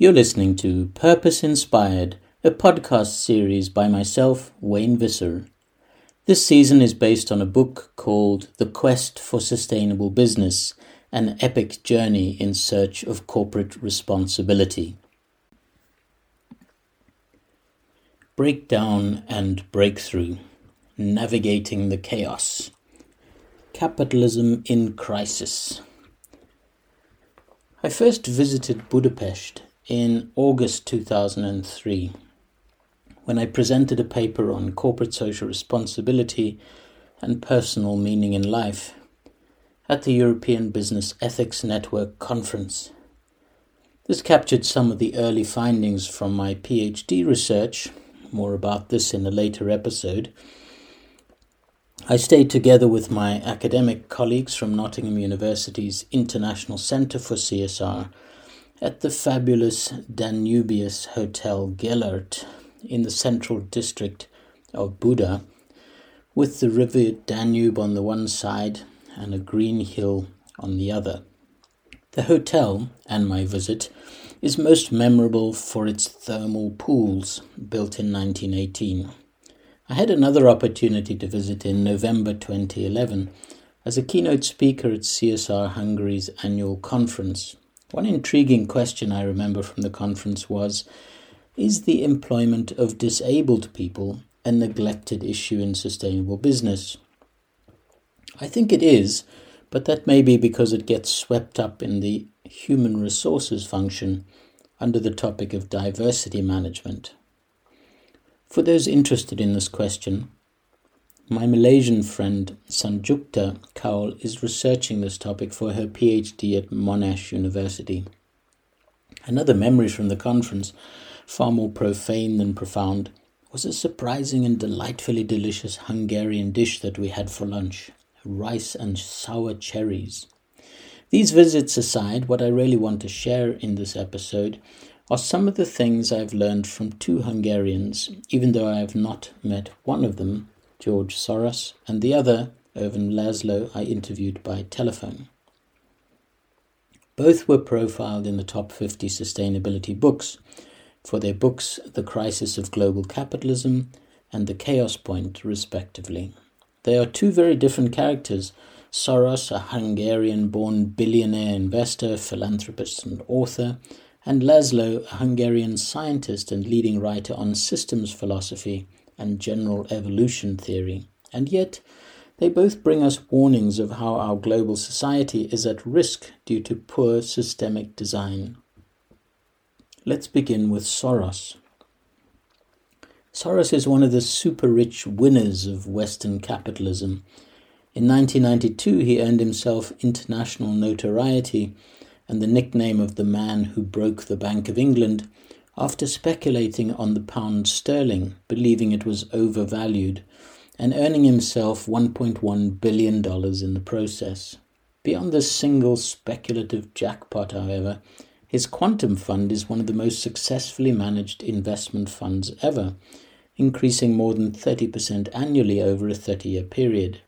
You're listening to Purpose Inspired, a podcast series by myself, Wayne Visser. This season is based on a book called The Quest for Sustainable Business An Epic Journey in Search of Corporate Responsibility. Breakdown and Breakthrough Navigating the Chaos. Capitalism in Crisis. I first visited Budapest in August 2003 when I presented a paper on corporate social responsibility and personal meaning in life at the European Business Ethics Network conference. This captured some of the early findings from my PhD research, more about this in a later episode I stayed together with my academic colleagues from Nottingham University's International Centre for CSR at the fabulous Danubius Hotel Gellert in the central district of Buda, with the river Danube on the one side and a green hill on the other. The hotel and my visit is most memorable for its thermal pools built in 1918. I had another opportunity to visit in November 2011 as a keynote speaker at CSR Hungary's annual conference. One intriguing question I remember from the conference was Is the employment of disabled people a neglected issue in sustainable business? I think it is, but that may be because it gets swept up in the human resources function under the topic of diversity management. For those interested in this question, my Malaysian friend Sanjukta Kaul is researching this topic for her PhD at Monash University. Another memory from the conference, far more profane than profound, was a surprising and delightfully delicious Hungarian dish that we had for lunch rice and sour cherries. These visits aside, what I really want to share in this episode are some of the things I've learned from two Hungarians, even though I have not met one of them, George Soros, and the other, Ervin Laszlo, I interviewed by telephone. Both were profiled in the top 50 sustainability books for their books The Crisis of Global Capitalism and The Chaos Point, respectively. They are two very different characters. Soros, a Hungarian born billionaire investor, philanthropist, and author, and Laszlo, a Hungarian scientist and leading writer on systems philosophy and general evolution theory. And yet, they both bring us warnings of how our global society is at risk due to poor systemic design. Let's begin with Soros. Soros is one of the super rich winners of Western capitalism. In 1992, he earned himself international notoriety and the nickname of the man who broke the Bank of England after speculating on the pound sterling, believing it was overvalued, and earning himself $1.1 billion in the process. Beyond this single speculative jackpot, however, his quantum fund is one of the most successfully managed investment funds ever, increasing more than 30% annually over a 30 year period.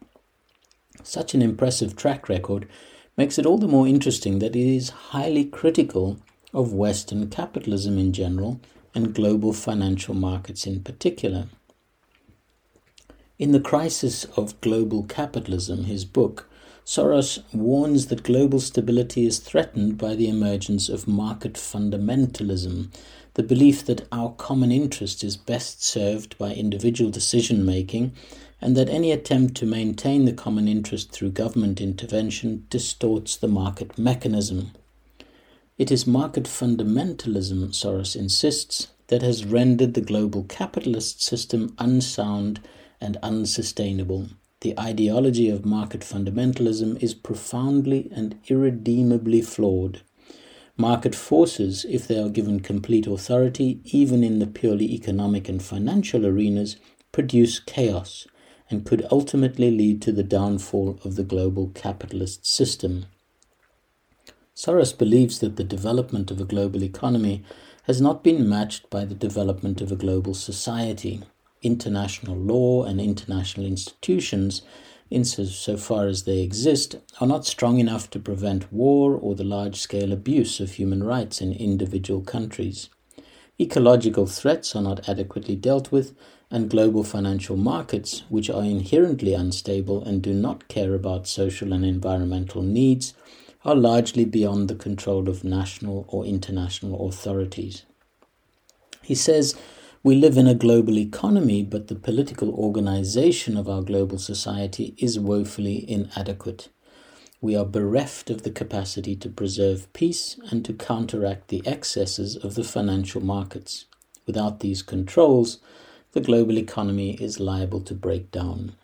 Such an impressive track record makes it all the more interesting that it is highly critical of Western capitalism in general and global financial markets in particular. In The Crisis of Global Capitalism, his book, Soros warns that global stability is threatened by the emergence of market fundamentalism, the belief that our common interest is best served by individual decision making and that any attempt to maintain the common interest through government intervention distorts the market mechanism. It is market fundamentalism, Soros insists, that has rendered the global capitalist system unsound and unsustainable. The ideology of market fundamentalism is profoundly and irredeemably flawed. Market forces, if they are given complete authority, even in the purely economic and financial arenas, produce chaos and could ultimately lead to the downfall of the global capitalist system. Soros believes that the development of a global economy has not been matched by the development of a global society. International law and international institutions insofar as they exist, are not strong enough to prevent war or the large scale abuse of human rights in individual countries. Ecological threats are not adequately dealt with, and global financial markets, which are inherently unstable and do not care about social and environmental needs, are largely beyond the control of national or international authorities. He says, We live in a global economy, but the political organization of our global society is woefully inadequate. We are bereft of the capacity to preserve peace and to counteract the excesses of the financial markets. Without these controls, the global economy is liable to break down.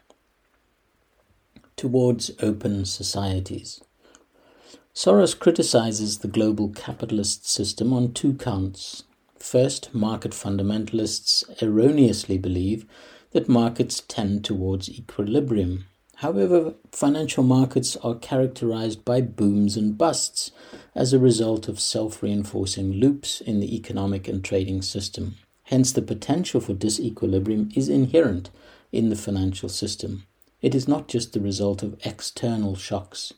Towards open societies. Soros criticizes the global capitalist system on two counts. First, market fundamentalists erroneously believe that markets tend towards equilibrium. However, financial markets are characterized by booms and busts as a result of self reinforcing loops in the economic and trading system. Hence, the potential for disequilibrium is inherent in the financial system. It is not just the result of external shocks.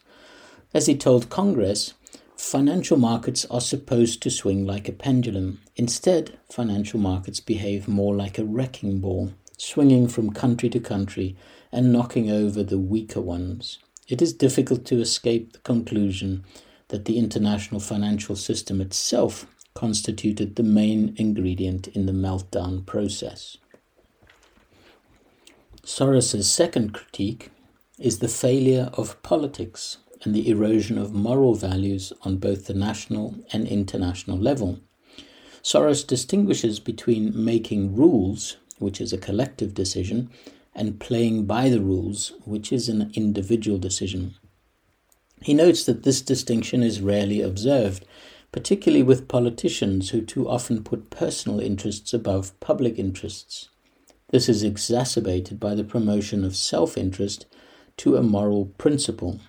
As he told Congress, financial markets are supposed to swing like a pendulum. Instead, financial markets behave more like a wrecking ball, swinging from country to country and knocking over the weaker ones. It is difficult to escape the conclusion that the international financial system itself constituted the main ingredient in the meltdown process. Soros's second critique is the failure of politics and the erosion of moral values on both the national and international level. Soros distinguishes between making rules, which is a collective decision, and playing by the rules, which is an individual decision. He notes that this distinction is rarely observed, particularly with politicians who too often put personal interests above public interests. This is exacerbated by the promotion of self interest to a moral principle.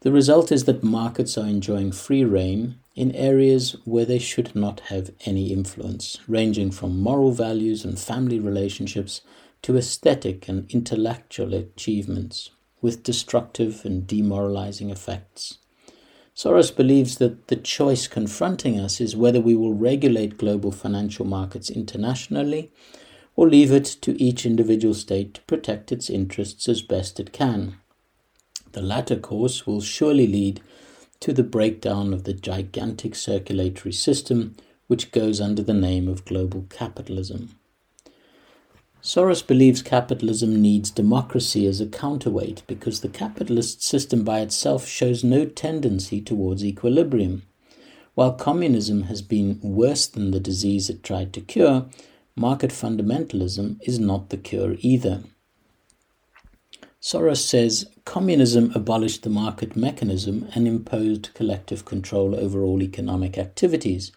The result is that markets are enjoying free rein in areas where they should not have any influence, ranging from moral values and family relationships to aesthetic and intellectual achievements, with destructive and demoralizing effects. Soros believes that the choice confronting us is whether we will regulate global financial markets internationally or leave it to each individual state to protect its interests as best it can. The latter course will surely lead to the breakdown of the gigantic circulatory system which goes under the name of global capitalism. Soros believes capitalism needs democracy as a counterweight because the capitalist system by itself shows no tendency towards equilibrium. While communism has been worse than the disease it tried to cure, market fundamentalism is not the cure either. Soros says communism abolished the market mechanism and imposed collective control over all economic activities.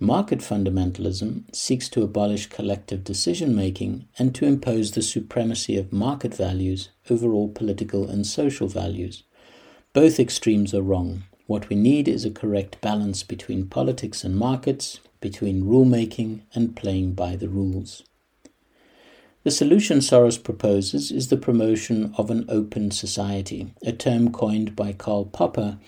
Market fundamentalism seeks to abolish collective decision making and to impose the supremacy of market values over all political and social values. Both extremes are wrong. What we need is a correct balance between politics and markets, between rulemaking and playing by the rules. The solution Soros proposes is the promotion of an open society, a term coined by Karl Popper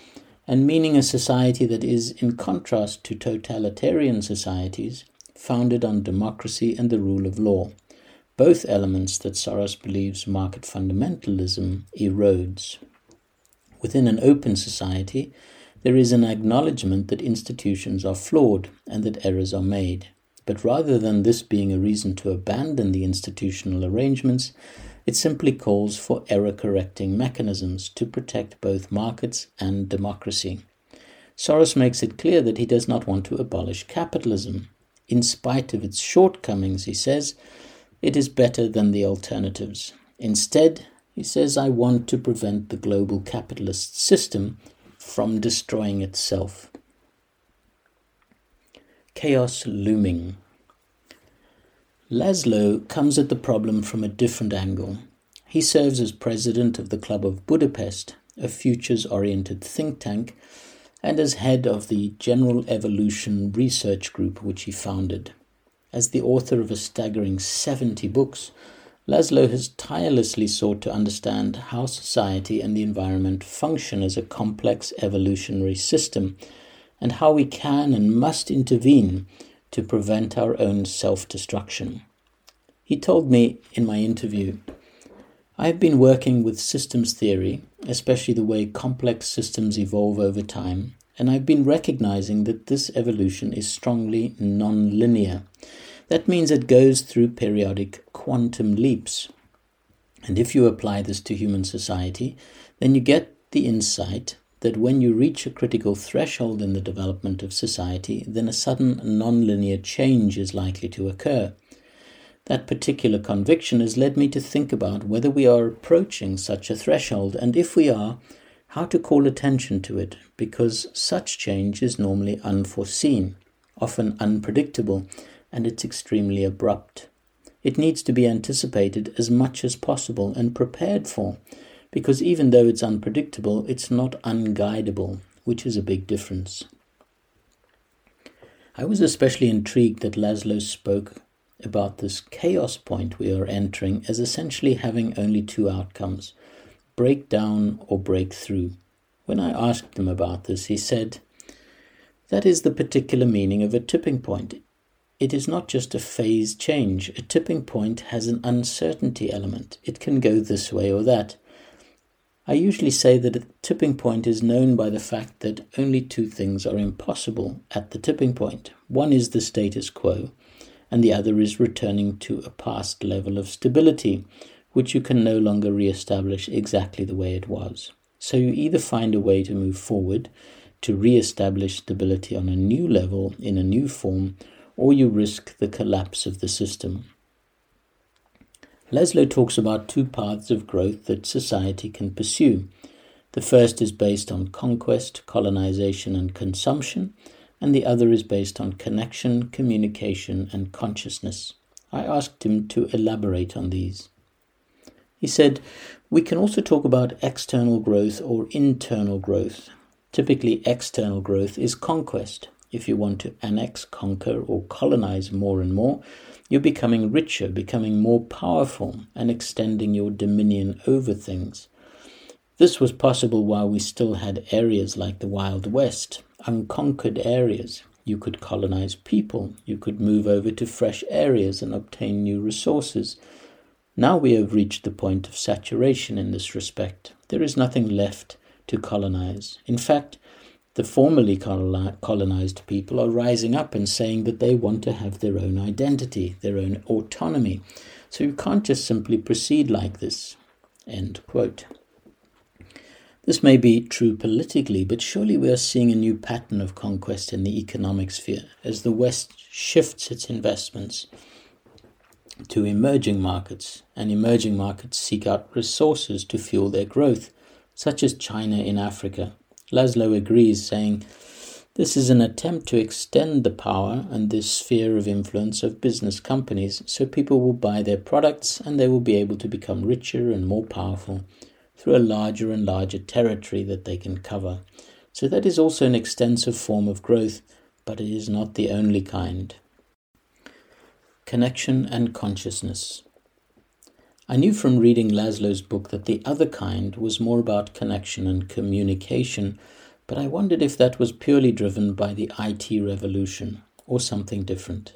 and meaning a society that is in contrast to totalitarian societies founded on democracy and the rule of law, both elements that Soros believes market fundamentalism erodes. Within an open society, there is an acknowledgement that institutions are flawed and that errors are made. But rather than this being a reason to abandon the institutional arrangements, it simply calls for error correcting mechanisms to protect both markets and democracy. Soros makes it clear that he does not want to abolish capitalism. In spite of its shortcomings, he says, it is better than the alternatives. Instead, he says, I want to prevent the global capitalist system from destroying itself. Chaos looming. Laszlo comes at the problem from a different angle. He serves as president of the Club of Budapest, a futures oriented think tank, and as head of the General Evolution Research Group, which he founded. As the author of a staggering 70 books, Laszlo has tirelessly sought to understand how society and the environment function as a complex evolutionary system and how we can and must intervene to prevent our own self destruction. He told me in my interview I've been working with systems theory, especially the way complex systems evolve over time, and I've been recognizing that this evolution is strongly non-linear. That means it goes through periodic quantum leaps. And if you apply this to human society, then you get the insight that when you reach a critical threshold in the development of society, then a sudden non-linear change is likely to occur. That particular conviction has led me to think about whether we are approaching such a threshold, and if we are, how to call attention to it, because such change is normally unforeseen, often unpredictable, and it's extremely abrupt. It needs to be anticipated as much as possible and prepared for, because even though it's unpredictable, it's not unguidable, which is a big difference. I was especially intrigued that Laszlo spoke about this chaos point we are entering as essentially having only two outcomes break down or break through. When I asked him about this, he said, That is the particular meaning of a tipping point. It is not just a phase change. A tipping point has an uncertainty element. It can go this way or that. I usually say that a tipping point is known by the fact that only two things are impossible at the tipping point. One is the status quo, and the other is returning to a past level of stability, which you can no longer re-establish exactly the way it was. So you either find a way to move forward, to re-establish stability on a new level, in a new form, or you risk the collapse of the system. Laszlo talks about two paths of growth that society can pursue. The first is based on conquest, colonization, and consumption, and the other is based on connection, communication, and consciousness. I asked him to elaborate on these. He said, We can also talk about external growth or internal growth. Typically, external growth is conquest. If you want to annex, conquer, or colonize more and more, you're becoming richer, becoming more powerful, and extending your dominion over things. This was possible while we still had areas like the Wild West, unconquered areas. You could colonize people, you could move over to fresh areas and obtain new resources. Now we have reached the point of saturation in this respect. There is nothing left to colonize. In fact, the formerly colonized people are rising up and saying that they want to have their own identity, their own autonomy. So you can't just simply proceed like this. End quote. This may be true politically, but surely we are seeing a new pattern of conquest in the economic sphere as the West shifts its investments to emerging markets, and emerging markets seek out resources to fuel their growth, such as China in Africa. Laszlo agrees, saying, This is an attempt to extend the power and the sphere of influence of business companies so people will buy their products and they will be able to become richer and more powerful through a larger and larger territory that they can cover. So that is also an extensive form of growth, but it is not the only kind. Connection and consciousness. I knew from reading Laszlo's book that the other kind was more about connection and communication, but I wondered if that was purely driven by the IT revolution or something different.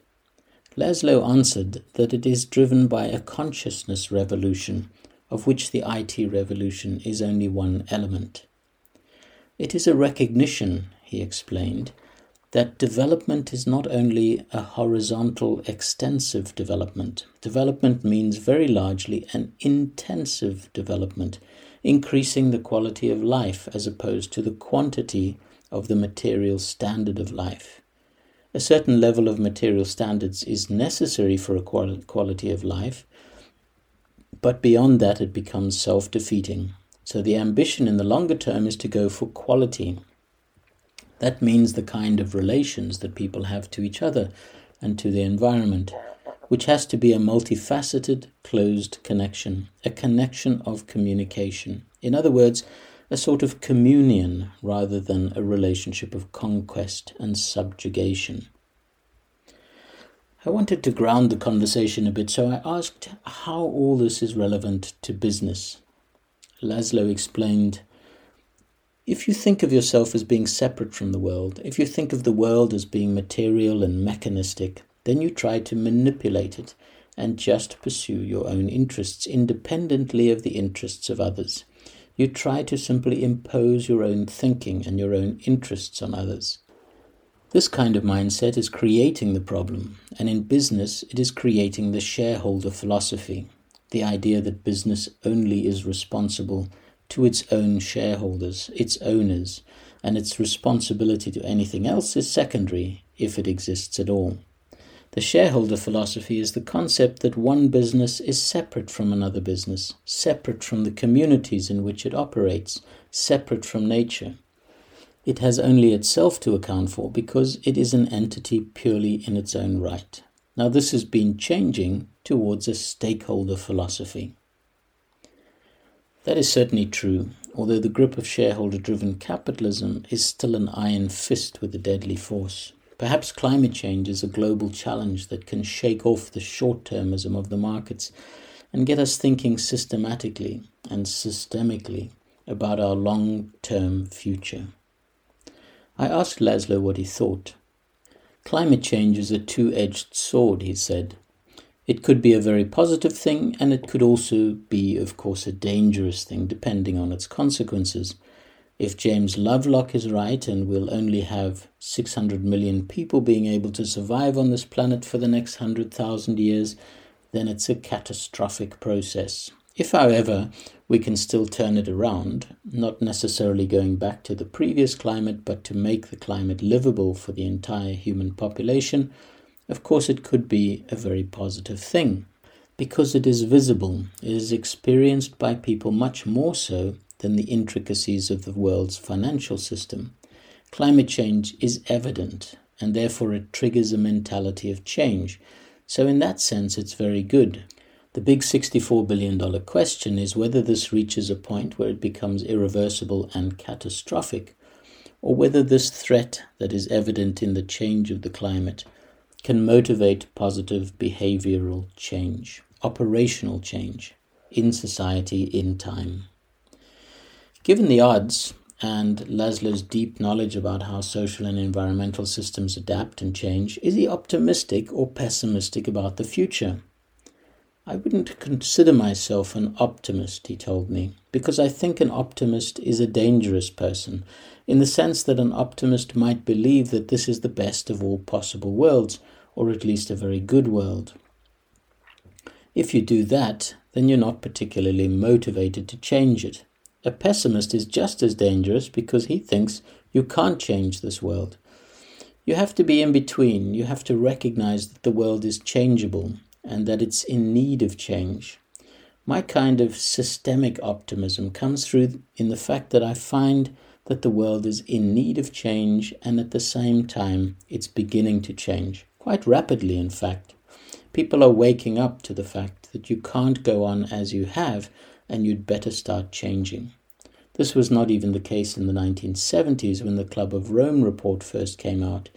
Laszlo answered that it is driven by a consciousness revolution of which the IT revolution is only one element. It is a recognition, he explained, that development is not only a horizontal, extensive development. Development means very largely an intensive development, increasing the quality of life as opposed to the quantity of the material standard of life. A certain level of material standards is necessary for a quality of life, but beyond that, it becomes self defeating. So the ambition in the longer term is to go for quality. That means the kind of relations that people have to each other and to the environment, which has to be a multifaceted, closed connection, a connection of communication. In other words, a sort of communion rather than a relationship of conquest and subjugation. I wanted to ground the conversation a bit, so I asked how all this is relevant to business. Laszlo explained if you think of yourself as being separate from the world, if you think of the world as being material and mechanistic, then you try to manipulate it and just pursue your own interests independently of the interests of others. You try to simply impose your own thinking and your own interests on others. This kind of mindset is creating the problem, and in business, it is creating the shareholder philosophy the idea that business only is responsible to its own shareholders, its owners, and its responsibility to anything else is secondary if it exists at all. The shareholder philosophy is the concept that one business is separate from another business, separate from the communities in which it operates, separate from nature. It has only itself to account for because it is an entity purely in its own right. Now, this has been changing towards a stakeholder philosophy. That is certainly true, although the grip of shareholder driven capitalism is still an iron fist with a deadly force. Perhaps climate change is a global challenge that can shake off the short termism of the markets and get us thinking systematically and systemically about our long term future. I asked Laszlo what he thought. Climate change is a two edged sword, he said. It could be a very positive thing, and it could also be, of course, a dangerous thing, depending on its consequences. If James Lovelock is right, and we'll only have 600 million people being able to survive on this planet for the next 100,000 years, then it's a catastrophic process. If, however, we can still turn it around, not necessarily going back to the previous climate, but to make the climate livable for the entire human population, of course it could be a very positive thing. Because it is visible, it is experienced by people much more so than the intricacies of the world's financial system. Climate change is evident, and therefore it triggers a mentality of change. So, in that sense, it's very good. The big $64 billion question is whether this reaches a point where it becomes irreversible and catastrophic, or whether this threat that is evident in the change of the climate can motivate positive behavioral change, operational change in society in time. Given the odds, and Laszlo's deep knowledge about how social and environmental systems adapt and change, is he optimistic or pessimistic about the future? I wouldn't consider myself an optimist, he told me, because I think an optimist is a dangerous person, in the sense that an optimist might believe that this is the best of all possible worlds, or at least a very good world. If you do that, then you're not particularly motivated to change it. A pessimist is just as dangerous because he thinks you can't change this world. You have to be in between. You have to recognize that the world is changeable and that it's in need of change. My kind of systemic optimism comes through in the fact that I find that the world is in need of change and at the same time it's beginning to change, quite rapidly, in fact. People are waking up to the fact that you can't go on as you have and you'd better start changing. This was not even the case in the 1970s when the Club of Rome report first came out.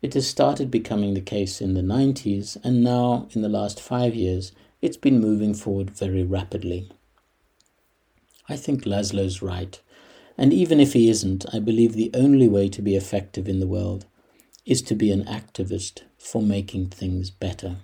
It has started becoming the case in the 90s, and now, in the last five years, it's been moving forward very rapidly. I think Laszlo's right, and even if he isn't, I believe the only way to be effective in the world is to be an activist for making things better.